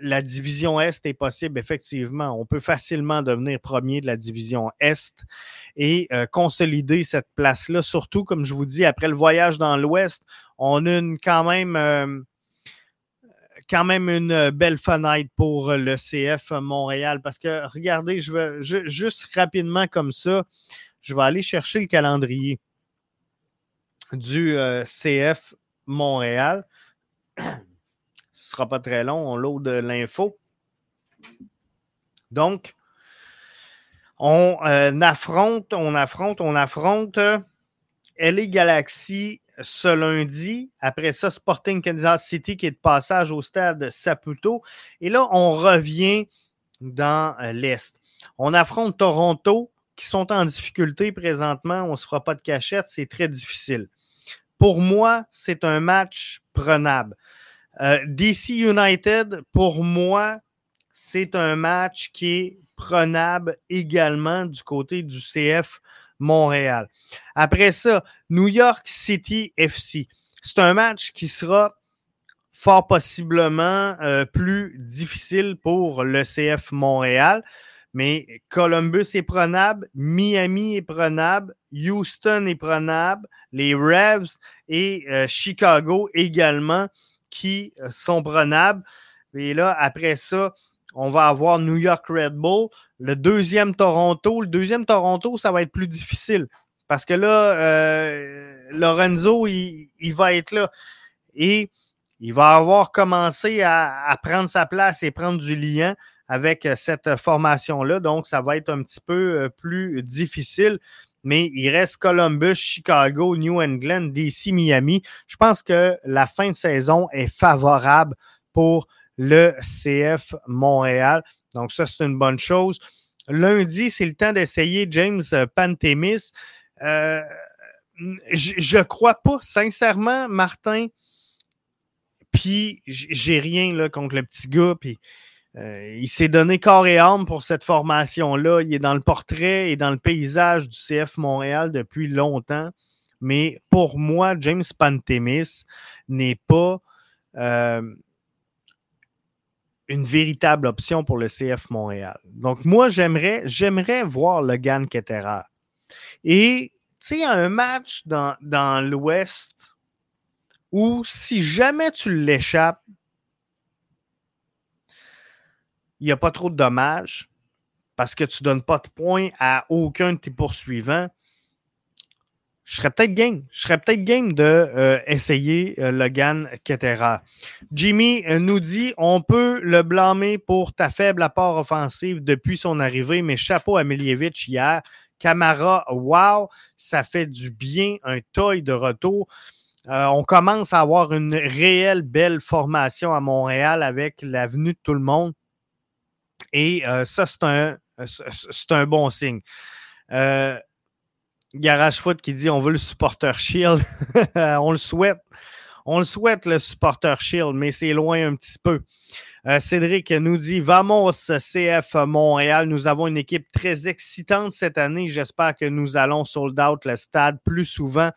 la division Est est possible, effectivement. On peut facilement devenir premier de la division Est et consolider cette place-là. Surtout, comme je vous dis, après le voyage dans l'Ouest, on a une, quand même quand même une euh, belle fenêtre pour euh, le CF Montréal parce que regardez, je vais juste rapidement comme ça, je vais aller chercher le calendrier du euh, CF Montréal. Ce sera pas très long, on load l'info. Donc, on affronte, on affronte, on affronte LA Galaxy ce lundi. Après ça, Sporting Kansas City qui est de passage au stade Saputo. Et là, on revient dans euh, l'Est. On affronte Toronto qui sont en difficulté présentement. On ne se fera pas de cachette. C'est très difficile. Pour moi, c'est un match prenable. Euh, DC United, pour moi, c'est un match qui est prenable également du côté du CF Montréal. Après ça, New York City FC. C'est un match qui sera fort possiblement euh, plus difficile pour le CF Montréal. Mais Columbus est prenable, Miami est prenable, Houston est prenable, les Revs et euh, Chicago également qui euh, sont prenables. Et là, après ça, on va avoir New York Red Bull, le deuxième Toronto. Le deuxième Toronto, ça va être plus difficile parce que là, euh, Lorenzo, il, va être là et il va avoir commencé à, prendre sa place et prendre du lien avec cette formation-là. Donc, ça va être un petit peu euh, plus difficile. Mais il reste Columbus, Chicago, New England, DC, Miami. Je pense que la fin de saison est favorable pour le CF Montréal. Donc, ça, c'est une bonne chose. Lundi, c'est le temps d'essayer James Pantemis. Euh, je ne crois pas, sincèrement, Martin. Puis, j'ai rien là, contre le petit gars. Puis, euh, il s'est donné corps et âme pour cette formation-là. Il est dans le portrait et dans le paysage du CF Montréal depuis longtemps. mais pour moi, James Pantemis n'est pas euh, une véritable option pour le CF Montréal. Donc, moi, j'aimerais, j'aimerais voir Logan Ketterer. Et, tu sais, un match dans, dans l'Ouest où si jamais tu l'échappes, il n'y a pas trop de dommages parce que tu ne donnes pas de points à aucun de tes poursuivants je serais peut-être game. Je serais peut-être game de euh, essayer euh, Logan Ketera. Jimmy euh, nous dit on peut le blâmer pour ta faible apport offensive depuis son arrivée, mais chapeau à Milievich hier. Camara, wow, ça fait du bien, un toy de retour. on commence à avoir une réelle belle formation à Montréal avec la venue de tout le monde. Et ça, c'est un, c'est un bon signe. Garage Foot qui dit on veut le supporter Shield. [laughs] on le souhaite. On le souhaite, le supporter Shield, mais c'est loin un petit peu. Euh, Cédric nous dit Vamos CF Montréal. Nous avons une équipe très excitante cette année. J'espère que nous allons sold out le stade plus souvent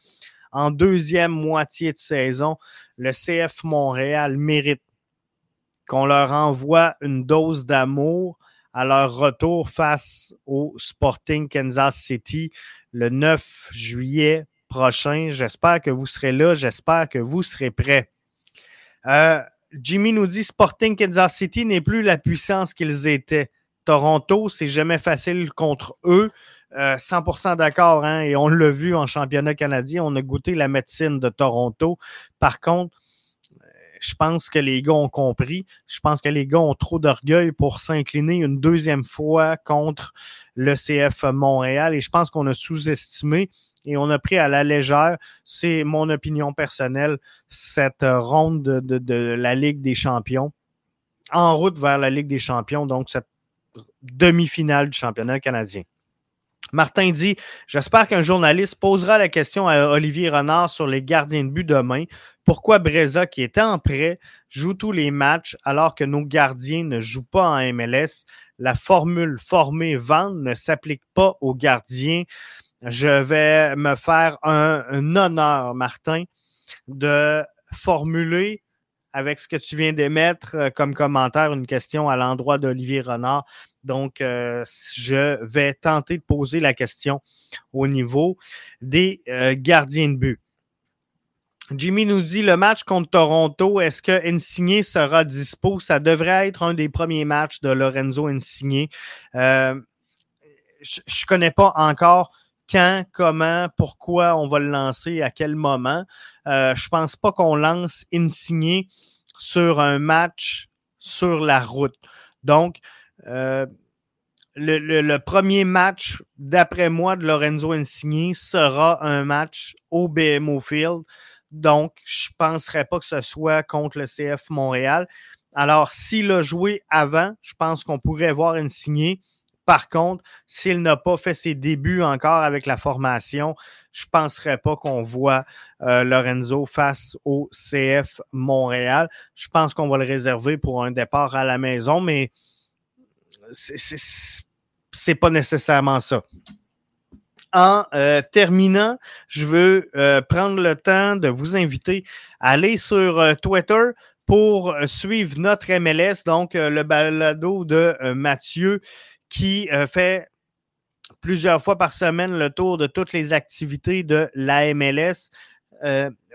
en deuxième moitié de saison. Le CF Montréal mérite qu'on leur envoie une dose d'amour à leur retour face au Sporting Kansas City le 9 juillet prochain. J'espère que vous serez là. J'espère que vous serez prêts. Euh, Jimmy nous dit Sporting Kansas City n'est plus la puissance qu'ils étaient. Toronto, c'est jamais facile contre eux. 100% euh, d'accord, hein, et on l'a vu en championnat canadien, on a goûté la médecine de Toronto. Par contre, je pense que les gars ont compris. Je pense que les gars ont trop d'orgueil pour s'incliner une deuxième fois contre le CF Montréal. Et je pense qu'on a sous-estimé et on a pris à la légère, c'est mon opinion personnelle, cette ronde de, de, la Ligue des champions en route vers la Ligue des champions, donc cette demi-finale du championnat canadien. Martin dit J'espère qu'un journaliste posera la question à Olivier Renard sur les gardiens de but demain. Pourquoi Breza, qui est en prêt, joue tous les matchs alors que nos gardiens ne jouent pas en MLS La formule former vendre ne s'applique pas aux gardiens. Je vais me faire un honneur, Martin, de formuler avec ce que tu viens d'émettre euh, comme commentaire une question à l'endroit d'Olivier Renard donc, euh, je vais tenter de poser la question au niveau des euh, gardiens de but. Jimmy nous dit le match contre Toronto, est-ce que Insigné sera dispo? Ça devrait être un des premiers matchs de Lorenzo Insigné. Je ne connais pas encore quand, comment, pourquoi on va le lancer, à quel moment. je ne pense pas qu'on lance Insigné sur un match sur la route. Donc, euh, le, premier match, d'après moi, de Lorenzo Insigne sera un match au BMO Field. Donc, je ne penserais pas que ce soit contre le CF Montréal. Alors, s'il a joué avant, je pense qu'on pourrait voir Insigné. Par contre, s'il n'a pas fait ses débuts encore avec la formation, je ne penserais pas qu'on voit euh, Lorenzo face au CF Montréal. Je pense qu'on va le réserver pour un départ à la maison, mais c'est pas nécessairement ça. En euh, terminant, je veux euh, prendre le temps de vous inviter à aller sur Twitter pour suivre notre MLS, donc le balado de Mathieu qui fait plusieurs fois par semaine le tour de toutes les activités de la MLS.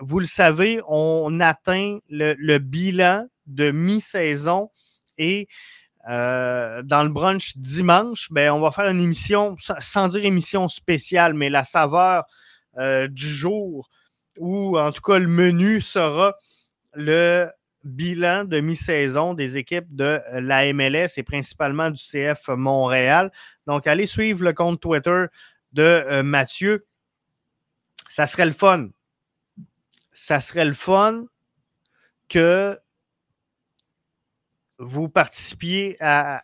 vous le savez, on atteint le bilan de mi-saison et euh, dans le brunch dimanche, ben, on va faire une émission, sans dire émission spéciale, mais la saveur euh, du jour, ou en tout cas le menu sera le bilan de mi-saison des équipes de la MLS et principalement du CF Montréal. Donc, allez suivre le compte Twitter de euh, Mathieu. Ça serait le fun. Ça serait le fun que vous participiez à,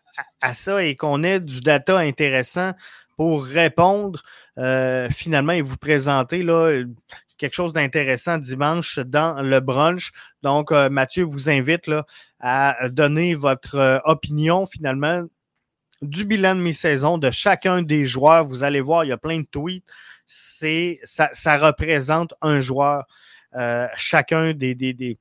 ça et qu'on ait du data intéressant pour répondre euh, finalement et vous présenter là, quelque chose d'intéressant dimanche dans le brunch. Donc, euh, Mathieu vous invite à donner votre euh, opinion finalement du bilan de mi-saison de chacun des joueurs. Vous allez voir, il y a plein de tweets. C'est, ça, représente un joueur, euh, chacun des,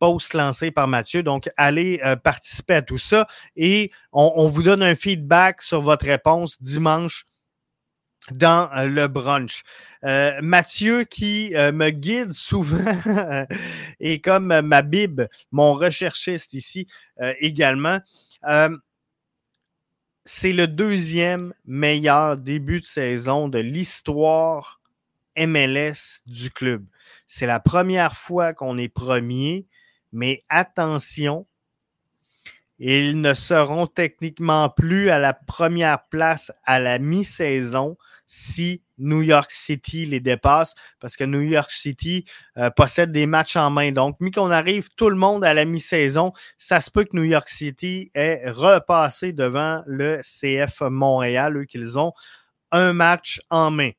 posts lancés par Mathieu. Donc, allez participer à tout ça et on, vous donne un feedback sur votre réponse dimanche dans euh, le brunch. Euh, Mathieu qui euh, me guide souvent [laughs] et comme ma bib, mon recherchiste ici également. c'est le deuxième meilleur début de saison de l'histoire MLS du club. C'est la première fois qu'on est premier, mais attention, ils ne seront techniquement plus à la première place à la mi-saison si New York City les dépasse, parce que New York City euh, possède des matchs en main. Donc, mis qu'on arrive tout le monde à la mi-saison, ça se peut que New York City ait repassé devant le CF Montréal, eux qu'ils ont un match en main.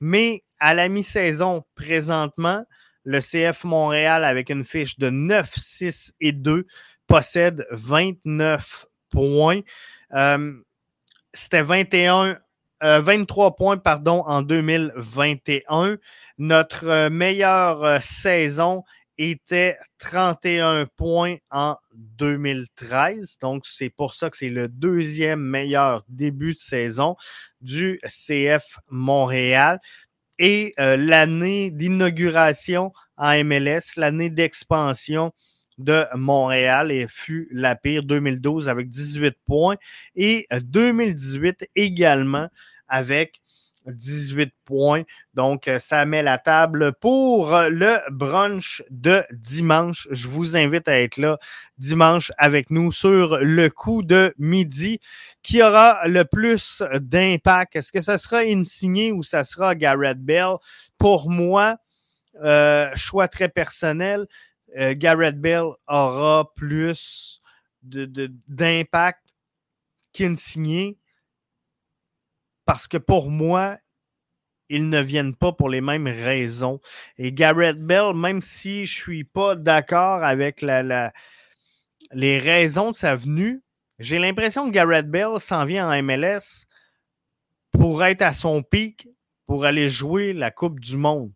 Mais à la mi-saison, présentement, le CF Montréal, avec une fiche de 9, 6 et 2, possède 29 points. Euh, C'était 21 23 euh, points pardon, en 2021. Notre euh, meilleure saison était 31 points en 2013. Donc, c'est pour ça que c'est le deuxième meilleur début de saison du CF Montréal. Et l'année d'inauguration en MLS, l'année d'expansion de Montréal et fut la pire 2012 avec 18 points et 2018 également avec 18 points. Donc, euh, ça met la table pour le brunch de dimanche. Je vous invite à être là dimanche avec nous sur le coup de midi. Qui aura le plus d'impact? Est-ce que ça sera Insigné ou ça sera Garrett Bell? Pour moi, euh, choix très personnel, euh, Garrett Bell aura plus d'impact de, qu'Insigné parce que pour moi, ils ne viennent pas pour les mêmes raisons. Et Garrett Bell, même si je ne suis pas d'accord avec les raisons de sa venue, j'ai l'impression que Garrett Bell s'en vient en MLS pour être à son pic, pour aller jouer la Coupe du Monde.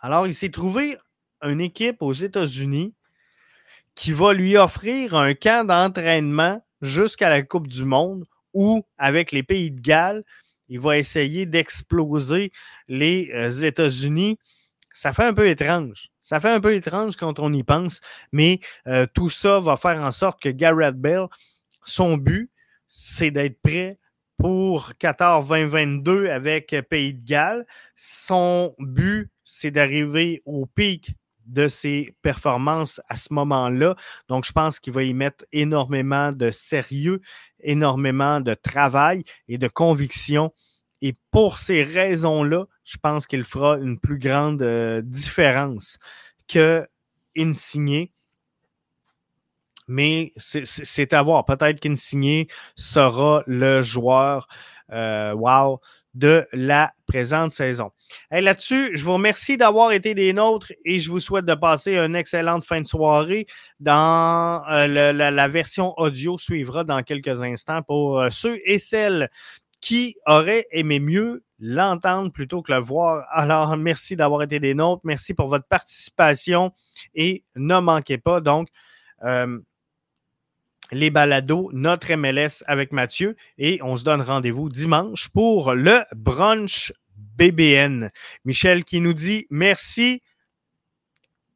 Alors, il s'est trouvé une équipe aux États-Unis qui va lui offrir un camp d'entraînement jusqu'à la Coupe du Monde ou avec les pays de Galles, il va essayer d'exploser les euh, États-Unis. Ça fait un peu étrange. Ça fait un peu étrange quand on y pense, mais euh, tout ça va faire en sorte que Garrett Bell, son but, c'est d'être prêt pour Qatar 2022 avec Pays de Galles. Son but, c'est d'arriver au pic de ses performances à ce moment-là. Donc, je pense qu'il va y mettre énormément de sérieux, énormément de travail et de conviction. Et pour ces raisons-là, je pense qu'il fera une plus grande euh, différence que Insigné. Mais c'est à voir. Peut-être qu'Insigné sera le joueur euh, wow de la présente saison. Et Là-dessus, je vous remercie d'avoir été des nôtres et je vous souhaite de passer une excellente fin de soirée. Dans euh, la, version audio suivra dans quelques instants pour euh, ceux et celles qui auraient aimé mieux l'entendre plutôt que le voir. Alors, merci d'avoir été des nôtres. Merci pour votre participation et ne manquez pas donc les balados, notre MLS avec Mathieu. Et on se donne rendez-vous dimanche pour le brunch BBN. Michel qui nous dit merci.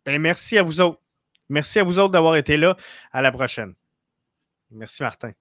Ben, merci à vous autres. Merci à vous autres d'avoir été là. À la prochaine. Merci, Martin.